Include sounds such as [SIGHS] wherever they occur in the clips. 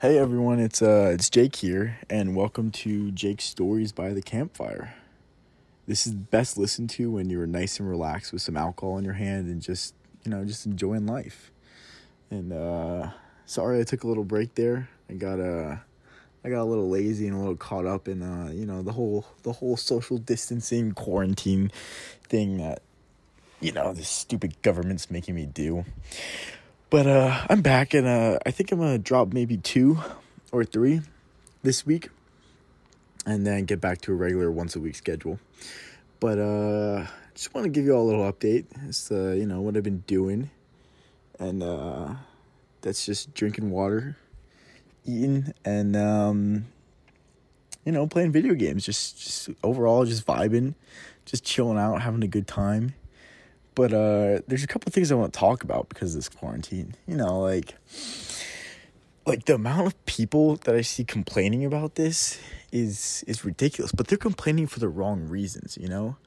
Hey everyone, it's uh it's Jake here and welcome to Jake's Stories by the Campfire. This is best listened to when you're nice and relaxed with some alcohol in your hand and just, you know, just enjoying life. And uh sorry I took a little break there. I got uh I got a little lazy and a little caught up in uh, you know, the whole the whole social distancing quarantine thing that you know, this stupid government's making me do. But uh, I'm back, and uh, I think I'm gonna drop maybe two or three this week, and then get back to a regular once a week schedule. But uh, just want to give you all a little update as to you know what I've been doing, and uh, that's just drinking water, eating, and um, you know playing video games. Just just overall just vibing, just chilling out, having a good time but uh, there's a couple things I want to talk about because of this quarantine. You know, like like the amount of people that I see complaining about this is is ridiculous, but they're complaining for the wrong reasons, you know?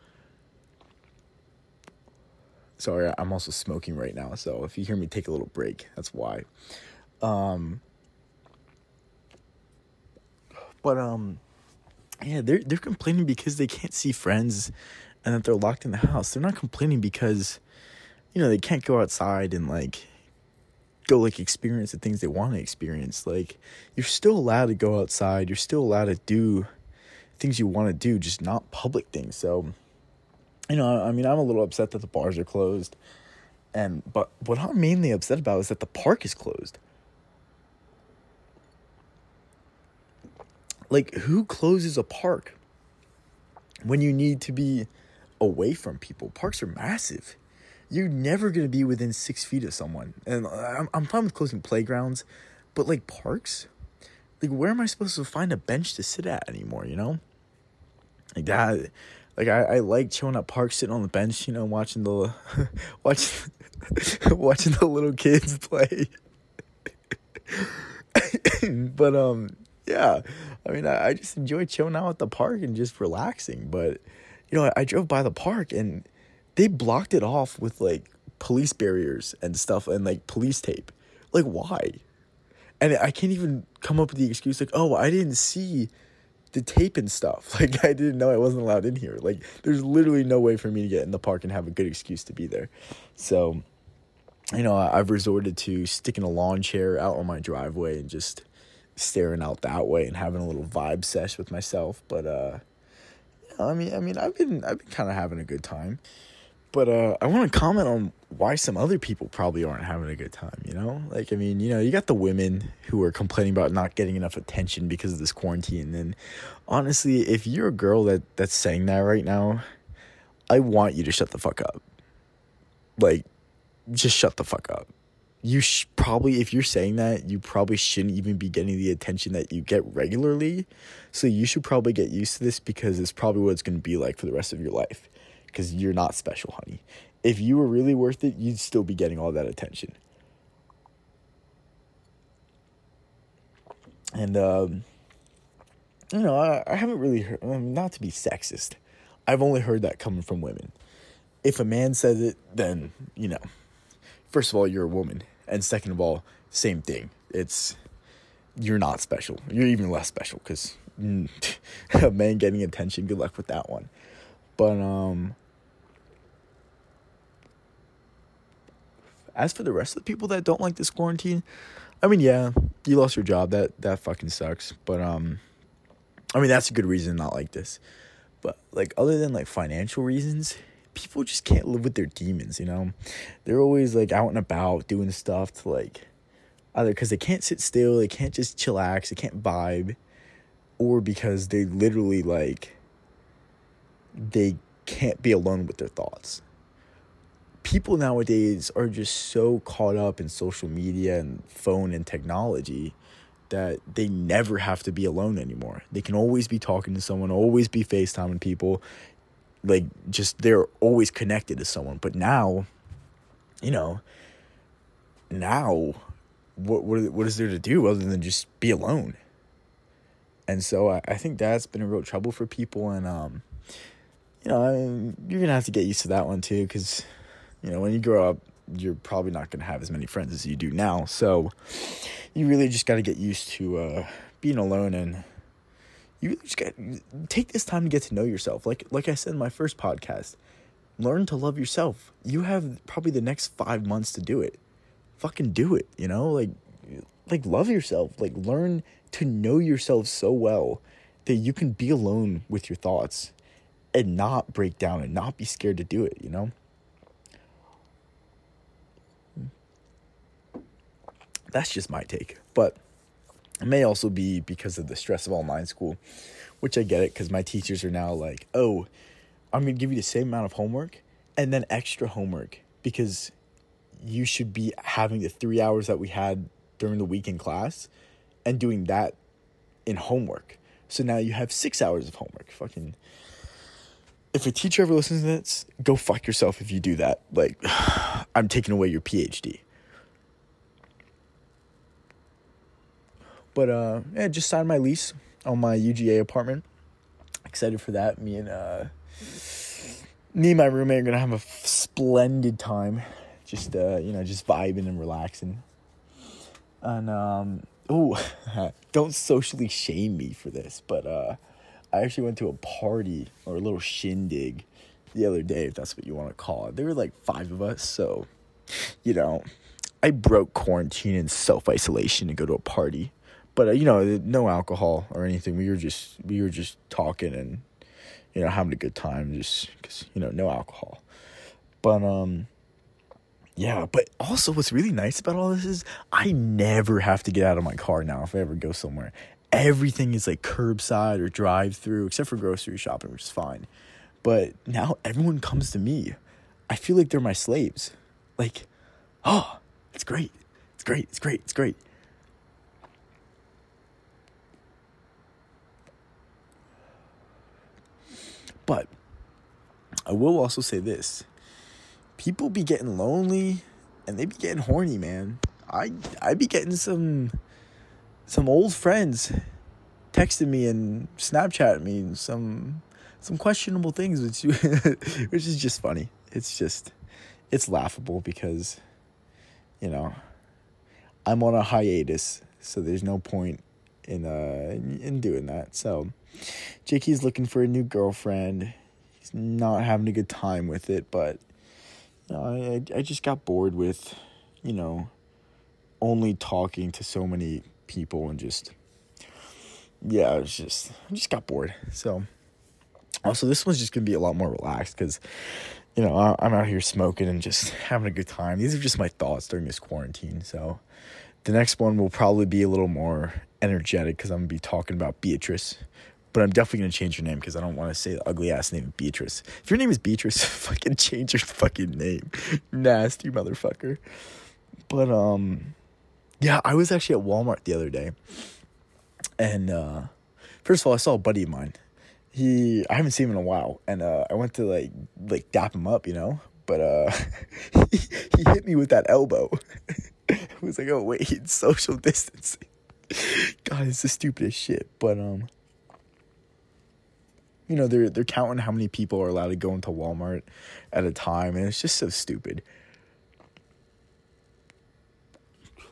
Sorry, I'm also smoking right now, so if you hear me take a little break, that's why. Um but um yeah, they're they're complaining because they can't see friends and that they're locked in the house. They're not complaining because, you know, they can't go outside and like go like experience the things they want to experience. Like you're still allowed to go outside. You're still allowed to do things you want to do, just not public things. So, you know, I mean, I'm a little upset that the bars are closed. And but what I'm mainly upset about is that the park is closed. Like who closes a park when you need to be away from people. Parks are massive. You're never going to be within six feet of someone. And I'm, I'm fine with closing playgrounds, but like parks, like where am I supposed to find a bench to sit at anymore, you know? Like that. Like I, I like chilling at parks, sitting on the bench, you know, watching the [LAUGHS] watching [LAUGHS] watching the little kids play. [LAUGHS] but um yeah. I mean I, I just enjoy chilling out at the park and just relaxing. But you know, I, I drove by the park and they blocked it off with like police barriers and stuff and like police tape. Like, why? And I can't even come up with the excuse like, oh, I didn't see the tape and stuff. [LAUGHS] Like, I didn't know I wasn't allowed in here. Like, there's literally no way for me to get in the park and have a good excuse to be there. So, you know, I've resorted to sticking a lawn chair out on my driveway and just staring out that way and having a little vibe sesh with myself. But, uh, I mean, I mean, I've been I've been kind of having a good time, but uh, I want to comment on why some other people probably aren't having a good time. You know, like I mean, you know, you got the women who are complaining about not getting enough attention because of this quarantine. And honestly, if you're a girl that that's saying that right now, I want you to shut the fuck up. Like, just shut the fuck up you sh- probably if you're saying that you probably shouldn't even be getting the attention that you get regularly. So you should probably get used to this because it's probably what it's going to be like for the rest of your life. Because you're not special honey. If you were really worth it you'd still be getting all that attention. And um, you know I, I haven't really heard um, not to be sexist. I've only heard that coming from women. If a man says it then you know first of all you're a woman and second of all, same thing. It's you're not special. You're even less special because [LAUGHS] a man getting attention. Good luck with that one. But um, as for the rest of the people that don't like this quarantine, I mean, yeah, you lost your job. That that fucking sucks. But um, I mean, that's a good reason not like this. But like, other than like financial reasons, people just can't live with their demons, you know? They're always like out and about doing stuff to like either because they can't sit still, they can't just chillax, they can't vibe, or because they literally like they can't be alone with their thoughts. People nowadays are just so caught up in social media and phone and technology that they never have to be alone anymore. They can always be talking to someone, always be FaceTiming people, like just they're always connected to someone. But now, you know, now what what what is there to do other than just be alone? And so I, I think that's been a real trouble for people, and um, you know, I mean, you're gonna have to get used to that one too, because you know when you grow up you're probably not to have as many friends as you do now. So you really just got to get used to uh, being alone and you just got take this time to get to know yourself. Like like I said in my first podcast, learn to love yourself. You have probably the next 5 months to do it. Fucking do it, you know? Like like love yourself. Like learn to know yourself so well that you can be alone with your thoughts and not break down and not be scared to do it, you know? That's just my take. But it may also be because of the stress of online school, which I get it because my teachers are now like, oh, I'm going to give you the same amount of homework and then extra homework because you should be having the three hours that we had during the week in class and doing that in homework. So now you have six hours of homework. Fucking. If a teacher ever listens to this, go fuck yourself if you do that. Like, [SIGHS] I'm taking away your PhD. But uh, yeah, just signed my lease on my UGA apartment. Excited for that. Me and uh, me and my roommate are gonna have a splendid time. Just uh, you know, just vibing and relaxing. And um, oh, [LAUGHS] don't socially shame me for this, but uh, I actually went to a party or a little shindig the other day, if that's what you want to call it. There were like five of us, so you know, I broke quarantine and self isolation to go to a party but you know, no alcohol or anything. We were just we were just talking and you know having a good time, just because you know no alcohol. But um, yeah. But also, what's really nice about all this is I never have to get out of my car now if I ever go somewhere. Everything is like curbside or drive through, except for grocery shopping, which is fine. But now everyone comes to me. I feel like they're my slaves. Like, oh, it's great. It's great. It's great. It's great. But I will also say this people be getting lonely and they be getting horny, man. I I be getting some some old friends texting me and Snapchat me and some some questionable things which [LAUGHS] which is just funny. It's just it's laughable because you know I'm on a hiatus, so there's no point in uh in doing that. So Jakey's looking for a new girlfriend. He's not having a good time with it, but you know, I I just got bored with, you know, only talking to so many people and just yeah, I was just I just got bored. So also this one's just gonna be a lot more relaxed because you know I'm out here smoking and just [LAUGHS] having a good time. These are just my thoughts during this quarantine. So the next one will probably be a little more energetic because I'm gonna be talking about Beatrice but I'm definitely gonna change your name because I don't want to say the ugly ass name of Beatrice. If your name is Beatrice, [LAUGHS] fucking change your fucking name, nasty motherfucker. But um, yeah, I was actually at Walmart the other day, and uh, first of all, I saw a buddy of mine. He, I haven't seen him in a while, and uh, I went to like like dap him up, you know. But uh, [LAUGHS] he, he hit me with that elbow. [LAUGHS] I was like, oh wait, social distancing. God, it's the stupidest shit. But um you know they're they're counting how many people are allowed to go into Walmart at a time and it's just so stupid.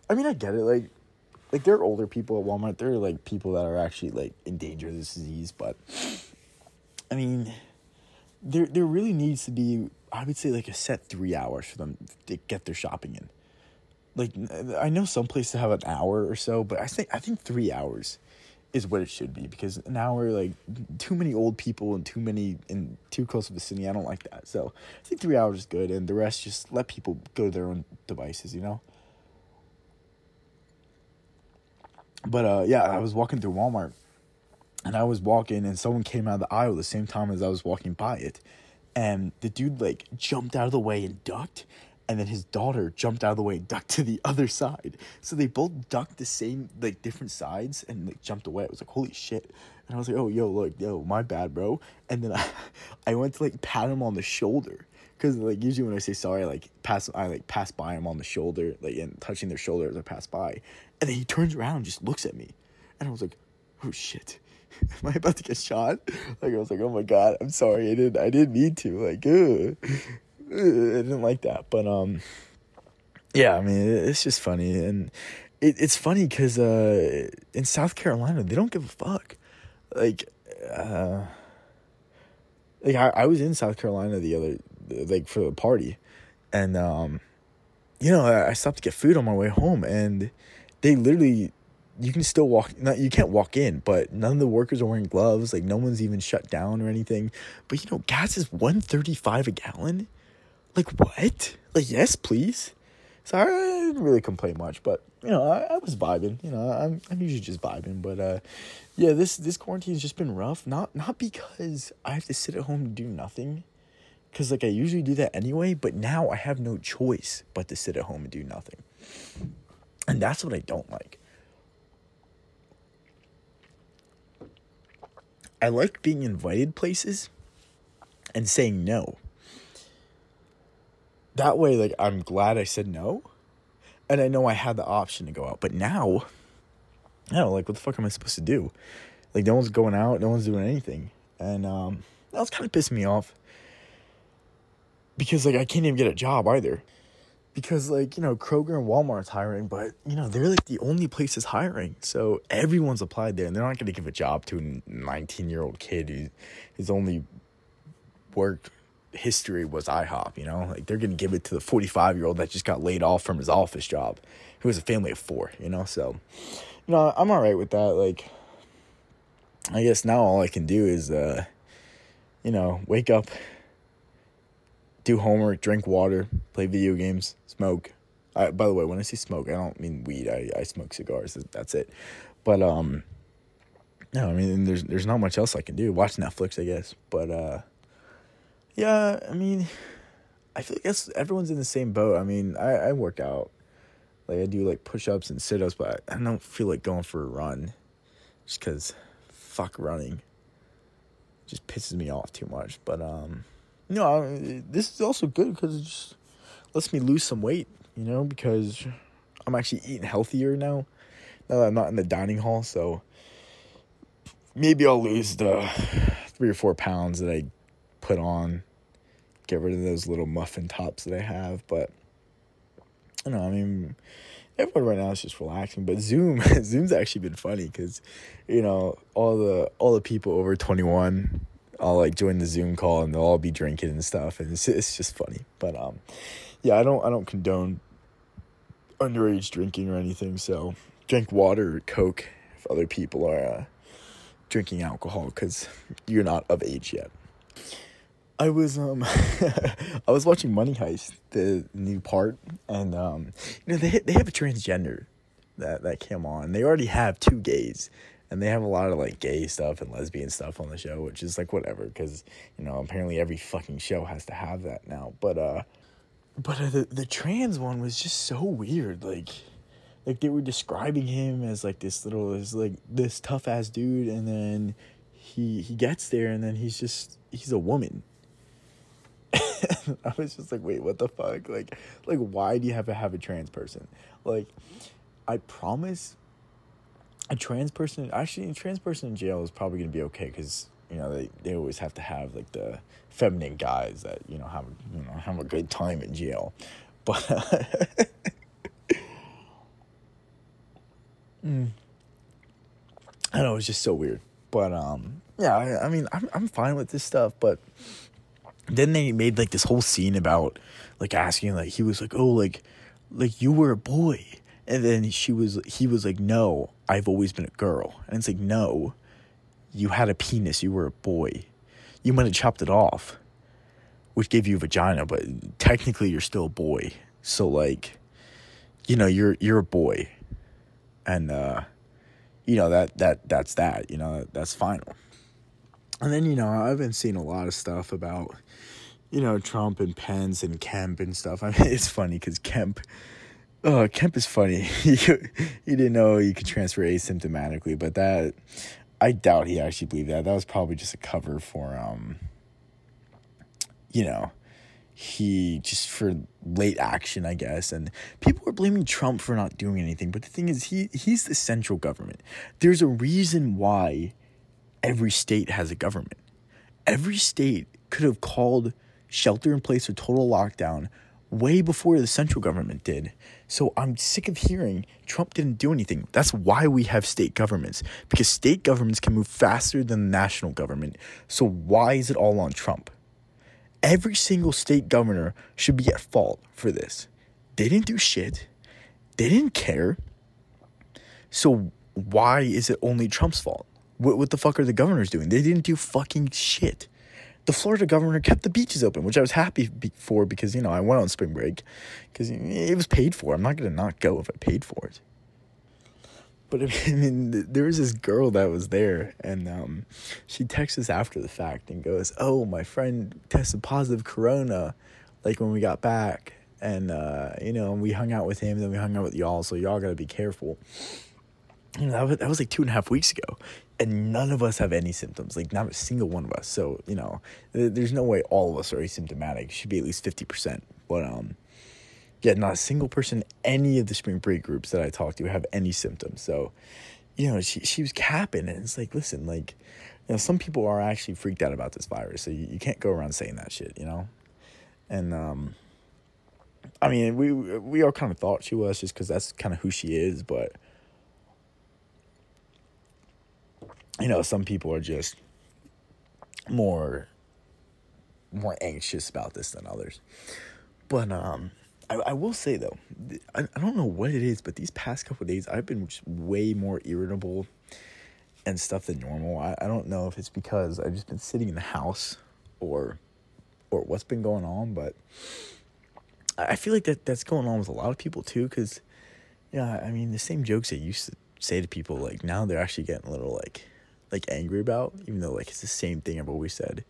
I mean, I get it like like there are older people at Walmart, there are like people that are actually like in danger of this disease, but I mean there there really needs to be I would say like a set 3 hours for them to get their shopping in. Like I know some places have an hour or so, but I think I think 3 hours is what it should be because now we're like too many old people and too many in too close of a city. I don't like that. So I think three hours is good, and the rest just let people go to their own devices. You know. But uh, yeah, I was walking through Walmart, and I was walking, and someone came out of the aisle the same time as I was walking by it, and the dude like jumped out of the way and ducked, and then his daughter jumped out of the way and ducked to the other side. So they both ducked the same like different sides and like jumped away. It was like holy shit. And I was like, oh yo, look, yo, my bad, bro. And then I, [LAUGHS] I went to like pat him on the shoulder. Cause like usually when I say sorry, I like pass I like pass by him on the shoulder, like and touching their shoulder as I pass by. And then he turns around and just looks at me. And I was like, oh shit. [LAUGHS] Am I about to get shot? [LAUGHS] Like I was like, oh my god, I'm sorry, I didn't I didn't mean to. Like, ugh. I didn't like that. But um, yeah, I mean, it's just funny, and it, it's funny because uh, in South Carolina they don't give a fuck. Like, uh, like I, I was in South Carolina the other like for the party, and um, you know I, I stopped to get food on my way home, and they literally you can still walk not you can't walk in but none of the workers are wearing gloves like no one's even shut down or anything but you know gas is 135 a gallon like what like yes please so I didn't really complain much, but you know, I, I was vibing. You know, I'm I'm usually just vibing, but uh, yeah, this this quarantine's just been rough. Not not because I have to sit at home and do nothing, because like I usually do that anyway. But now I have no choice but to sit at home and do nothing, and that's what I don't like. I like being invited places and saying no that way like i'm glad i said no and i know i had the option to go out but now i don't know like what the fuck am i supposed to do? Like no one's going out no one's doing anything and um that was kind of pissing me off because like i can't even get a job either because like you know kroger and walmart's hiring but you know they're like the only places hiring so everyone's applied there and they're not going to give a job to a 19 year old kid who has only worked history was IHOP, you know? Like they're going to give it to the 45 year old that just got laid off from his office job, who has a family of four, you know? So, you know, I'm all right with that. Like, I guess now all I can do is, uh, you know, wake up, do homework, drink water, play video games, smoke. I, by the way, when I say smoke, I don't mean weed. I, I smoke cigars. That's it. But um, no, I mean there's there's not much else I can do. Watch Netflix, I guess. But uh, yeah, I mean, [SIGHS] I feel like everyone's in the same boat. I mean, I, I work out. Like, I do, like, push-ups and sit-ups, but I, I don't feel like going for a run. Just because, fuck running. It just pisses me off too much. But, um, know, I, this is also good because it just lets me lose some weight, you know, because I'm actually eating healthier now. Now that I'm not in the dining hall, so maybe I'll lose the three or four pounds that I put on, get rid of those little muffin tops that I have. But I don't know. I mean, everyone right now is just relaxing. But Zoom, [LAUGHS] Zoom's actually been funny because, you know, all the all the people over twenty one all like join the Zoom call and they'll all be drinking and stuff, and it's it's just funny. But um, yeah, I don't I don't condone underage drinking or anything. So drink water or Coke if other people are uh, drinking alcohol because you're not of age yet. I was um [LAUGHS] I was watching Money Heist, the new part, and um you know they they have a transgender that that came on. They already have two gays, and they have a lot of like gay stuff and lesbian stuff on the show, which is like whatever, because you know apparently every fucking show has to have that now. But uh, but uh, the the trans one was just so weird, like. Like they were describing him as like this little, as like this tough ass dude, and then he he gets there, and then he's just he's a woman, [LAUGHS] I was just like, wait, what the fuck? Like, like why do you have to have a trans person? Like, I promise, a trans person actually a trans person in jail is probably gonna be okay because you know they, they always have to have like the feminine guys that you know have you know have a good time in jail, [LAUGHS] but. mm. I know it's just so weird, but um, yeah, I, I mean, I'm I'm fine with this stuff, but then they made like this whole scene about like asking like he was like oh like like you were a boy. And then she was he was like no i've always been a girl. And it's like no you had a penis you were a boy. You might have chopped it off which gave you a vagina but technically you're still a boy. So like you know you're you're a boy. And uh you know that that that's that you know that's final and then, you know, I've been seeing a lot of stuff about, you know, Trump and Pence and Kemp and stuff. [LAUGHS] I mean, it's funny because Kemp, oh, Kemp is funny. [LAUGHS] he, didn't know you could transfer asymptomatically, but that, I doubt he actually believed that. That was probably just a cover for, um, you know, he just for late action, I guess. And people were blaming Trump for not doing anything. But the thing is, he he's the central government. There's a reason why every state has a government. Every state could have called shelter in place or total lockdown way before the central government did. So I'm sick of hearing Trump didn't do anything. That's why we have state governments, because state governments can move faster than the national government. So why is it all on Trump? Every single state governor should be at fault for this. They didn't do shit. They didn't care. So why is it only Trump's fault? What, what the fuck are the governors doing? They didn't do fucking shit the Florida governor kept the beaches open, which I was happy for because, you know, I went on spring break because it was paid for. I'm not going to not go if I paid for it. But I mean, [LAUGHS] there was this girl that was there, and um, she texts us after the fact and goes, "Oh, my friend tested positive corona, like when we got back, and uh, you know, we hung out with him, then we hung out with y'all, so y'all gotta be careful." You know, that was, that was like two and a half weeks ago and none of us have any symptoms like not a single one of us. So you know there's no way all of us are asymptomatic. It should be at least 50% but um yeah not a single person any of the spring break groups that i talked to have any symptoms. So you know she, she was capping and it's like listen like you know some people are actually freaked out about this virus so you, you can't go around saying that shit you know? And um i mean we we all kind of thought she was just because that's kind of who she is but you know, some people are just more more anxious about this than others. But um I, I will say though, I, I don't know what it is, but these past couple days I've been just way more irritable and stuff than normal. I, I don't know if it's because I've just been sitting in the house or or what's been going on, but I feel like that that's going on with a lot of people too, because yeah, I mean the same jokes I used to say to people, like now they're actually getting a little like like angry about, even though like it's the same thing I've always said.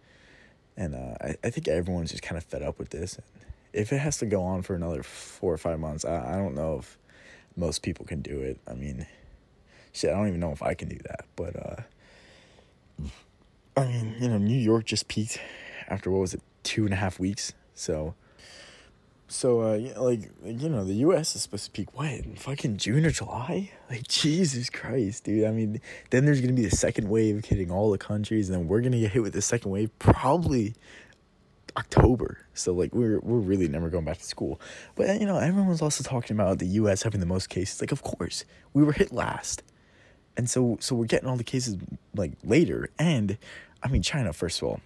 And uh, I, I think everyone's just kind of fed up with this. If it has to go on for another four or five months, I, I don't know if most people can do it. I mean, shit, I don't even know if I can do that. But uh, I mean, you know, New York just peaked after what was it, two and a half weeks. So so, uh, yeah, like, you know, the U.S. is supposed to peak what in fucking June or July? [LAUGHS] Like, Jesus Christ, dude. I mean, then there's gonna be the second wave hitting all the countries, and then we're gonna get hit with the second wave probably October. So, like, we're we're really never going back to school. But you know, everyone's also talking about the U.S. having the most cases. Like, of course, we were hit last, and so so we're getting all the cases like later. And I mean, China, first of all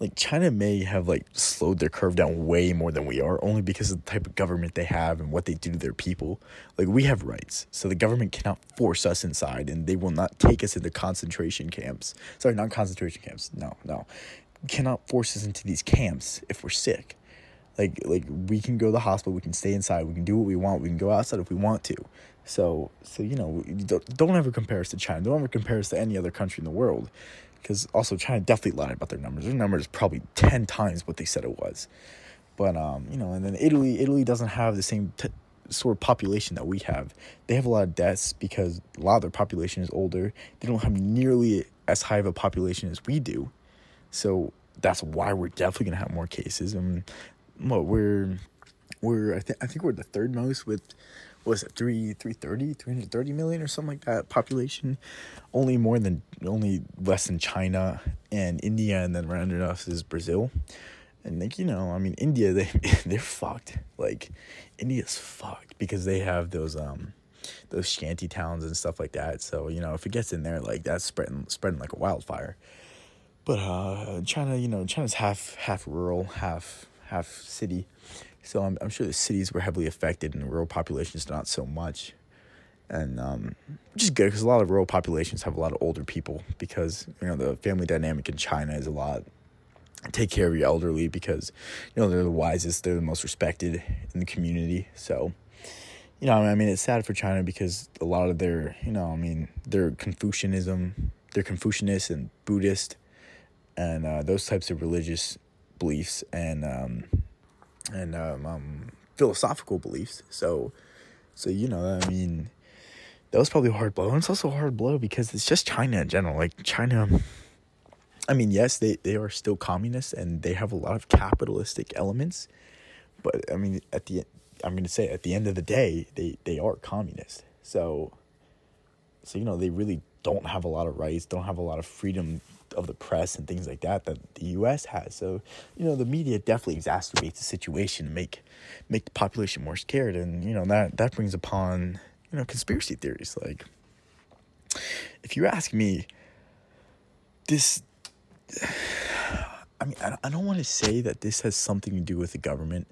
like China may have like slowed their curve down way more than we are only because of the type of government they have and what they do to their people. Like we have rights. So the government cannot force us inside and they will not take us into concentration camps. Sorry, not concentration camps. No, no. Cannot force us into these camps if we're sick. Like like we can go to the hospital, we can stay inside, we can do what we want, we can go outside if we want to. So so you know, don't, don't ever compare us to China. Don't ever compare us to any other country in the world because also China definitely lied about their numbers. Their numbers probably ten times what they said it was. But um, you know, and then Italy, Italy doesn't have the same t- sort of population that we have. They have a lot of deaths because a lot of their population is older. They don't have nearly as high of a population as we do. So that's why we're definitely gonna have more cases. And what we're we're I think I think we're the third most with was it 3 330 330 million or something like that population? Only more than only less than china and india and then under us is brazil. And like you know i mean india they [LAUGHS] they're fucked. Like india's fucked because they have those um those shanty towns and stuff like that. So you know if it gets in there like that's spreading spreading like a wildfire. But uh china you know china's half half rural half half city so I'm, I'm sure the cities were heavily affected and the rural populations not so much. And um, which is good because a lot of rural populations have a lot of older people because, you know, the family dynamic in China is a lot take care of your elderly because, you know, they're the wisest, they're the most respected in the community. So, you know, I mean, it's sad for China because a lot of their, you know, I mean, their Confucianism, they're Confucianist and Buddhist and uh, those types of religious beliefs and um, and um, um, philosophical beliefs. So, so you know, I mean, that was probably a hard blow, and it's also a hard blow because it's just China in general. Like China, I mean, yes, they they are still communists and they have a lot of capitalistic elements, but I mean, at the I'm going to say at the end of the day, they they are communist. So, So, you know, they really don't have a lot of rights, don't have a lot of freedom of the press and things like that that the US has. So, you know, the media definitely exacerbates the situation to make make the population more scared and, you know, that that brings upon, you know, conspiracy theories like if you ask me this [SIGHS] I mean, I, don't want to say that this has something to do with the government.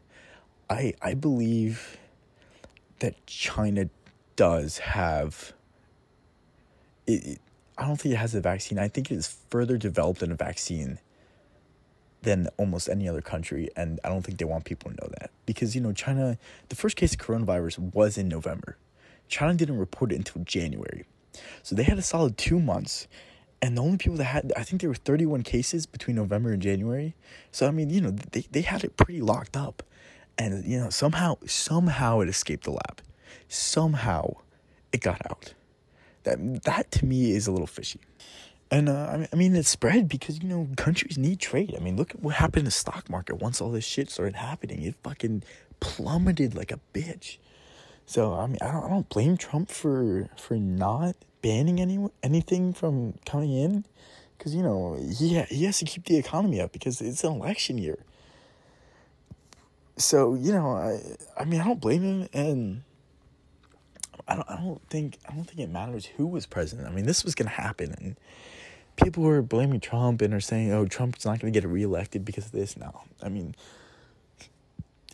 I I believe that China does have it, I don't think it has a vaccine. I think it is further developed in a vaccine than almost any other country and I don't think they want people to know that because you know China the first case of coronavirus was in November. China didn't report it until January. So they had a solid 2 months and the only people that had I think there were 31 cases between November and January. So I mean, you know, they they had it pretty locked up. And you know, somehow somehow it escaped the lab. Somehow it got out. That that to me is a little fishy. And uh, I mean, it spread because you know countries need trade. I mean, look at what happened in the stock market once all this shit started happening. It fucking plummeted like a bitch. So I mean, I don't, I don't blame Trump for for not banning any anything from coming in, because you know he he has to keep the economy up because it's an election year. So you know, I I mean, I don't blame him, and I don't I don't think I don't think it matters who was president. I mean, this was gonna happen, and people were blaming Trump and are saying, "Oh, Trump's not gonna get reelected because of this." No, I mean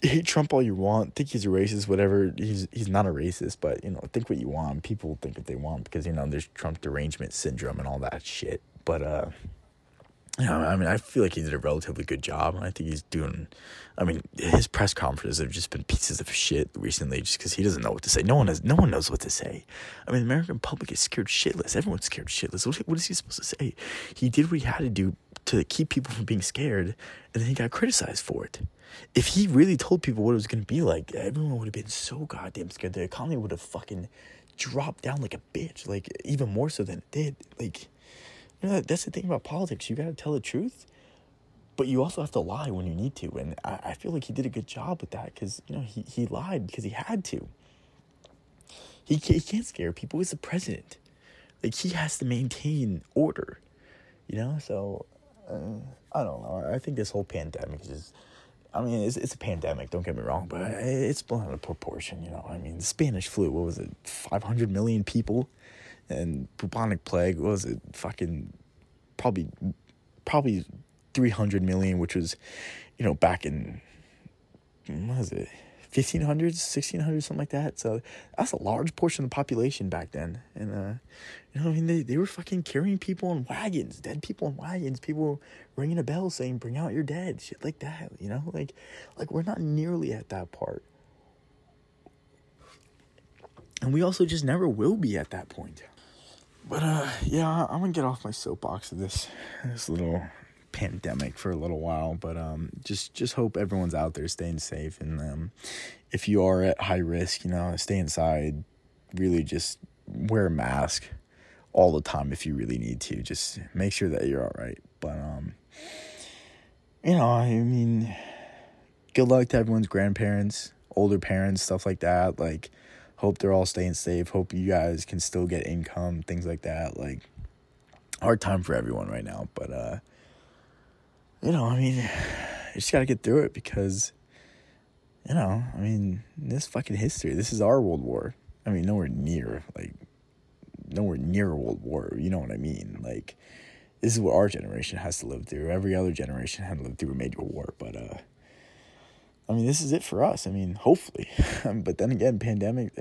hate Trump all you want, think he's a racist, whatever. He's he's not a racist, but you know, think what you want. People think what they want because you know there's Trump derangement syndrome and all that shit. But uh, know, I mean, I feel like he did a relatively good job. I think he's doing. I mean, his press conferences have just been pieces of shit recently, just because he doesn't know what to say. No one has. No one knows what to say. I mean, the American public is scared shitless. Everyone's scared shitless. What, what is he supposed to say? He did what he had to do to keep people from being scared, and then he got criticized for it if he really told people what it was going to be like, everyone would have been so goddamn scared. The economy would have fucking dropped down like a bitch, like even more so than it did. Like, you know, that's the thing about politics. You got to tell the truth, but you also have to lie when you need to. And I, I feel like he did a good job with that because, you know, he, he lied because he had to. He, he can't scare people. He's the president. Like, he has to maintain order, you know? So, uh, I don't know. I think this whole pandemic is just I mean, it's, it's a pandemic, don't get me wrong, but it's blown out of proportion, you know. I mean, the Spanish flu, what was it, 500 million people? And bubonic plague, was it, fucking probably, probably 300 million, which was, you know, back in, what was it, 1500s, 1600s, something like that. So that's a large portion of the population back then. And, uh, you know, I mean, they, they were fucking carrying people in wagons, dead people in wagons, people ringing a bell saying, bring out your dead, shit like that, you know? Like, like we're not nearly at that part. And we also just never will be at that point. But, uh, yeah, I'm gonna get off my soapbox of this, this little pandemic for a little while, but um, just just hope everyone's out there staying safe, and um, if you are at high risk, you know, stay inside. Really, just wear a mask all the time if you really need to. Just make sure that you're all right. But um, you know, I mean, good luck to everyone's grandparents, older parents, stuff like that. Like, hope they're all staying safe. Hope you guys can still get income, things like that. Like, hard time for everyone right now, but uh you know, I mean, [SIGHS] you just got to get through it because, you know, I mean, this fucking history. This is our World War. I mean, nowhere near, like, nowhere near World War. You know what I mean? Like, this is what our generation has to live through. Every other generation had to live through a major war, but, uh, I mean, this is it for us. I mean, hopefully. [LAUGHS] but then again, pandemic,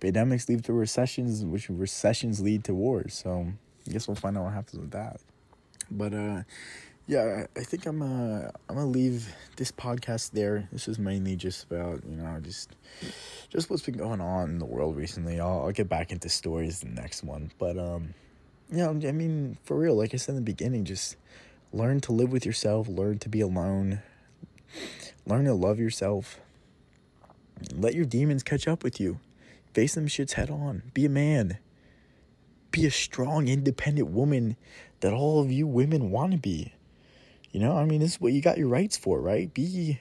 pandemics lead to recessions, which recessions lead to wars. So I guess we'll find out what happens with that. But uh yeah, I think I'm uh I'm gonna leave this podcast there. This is mainly just about you know just just what's been going on in the world recently. I'll I'll get back into stories the next one, but um, you know, I mean for real, like I said in the beginning, just learn to live with yourself, learn to be alone, learn to love yourself. Let your demons catch up with you. Face them shits head on. Be a man. Be a strong, independent woman that all of you women want to be. You know, I mean, this is what you got your rights for, right? Be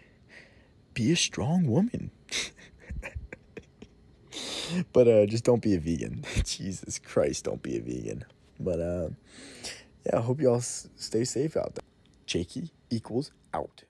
be a strong woman. [LAUGHS] but uh, just don't be a vegan. [LAUGHS] Jesus Christ, don't be a vegan. But uh, yeah, I hope y'all stay safe out there. Jakey equals out.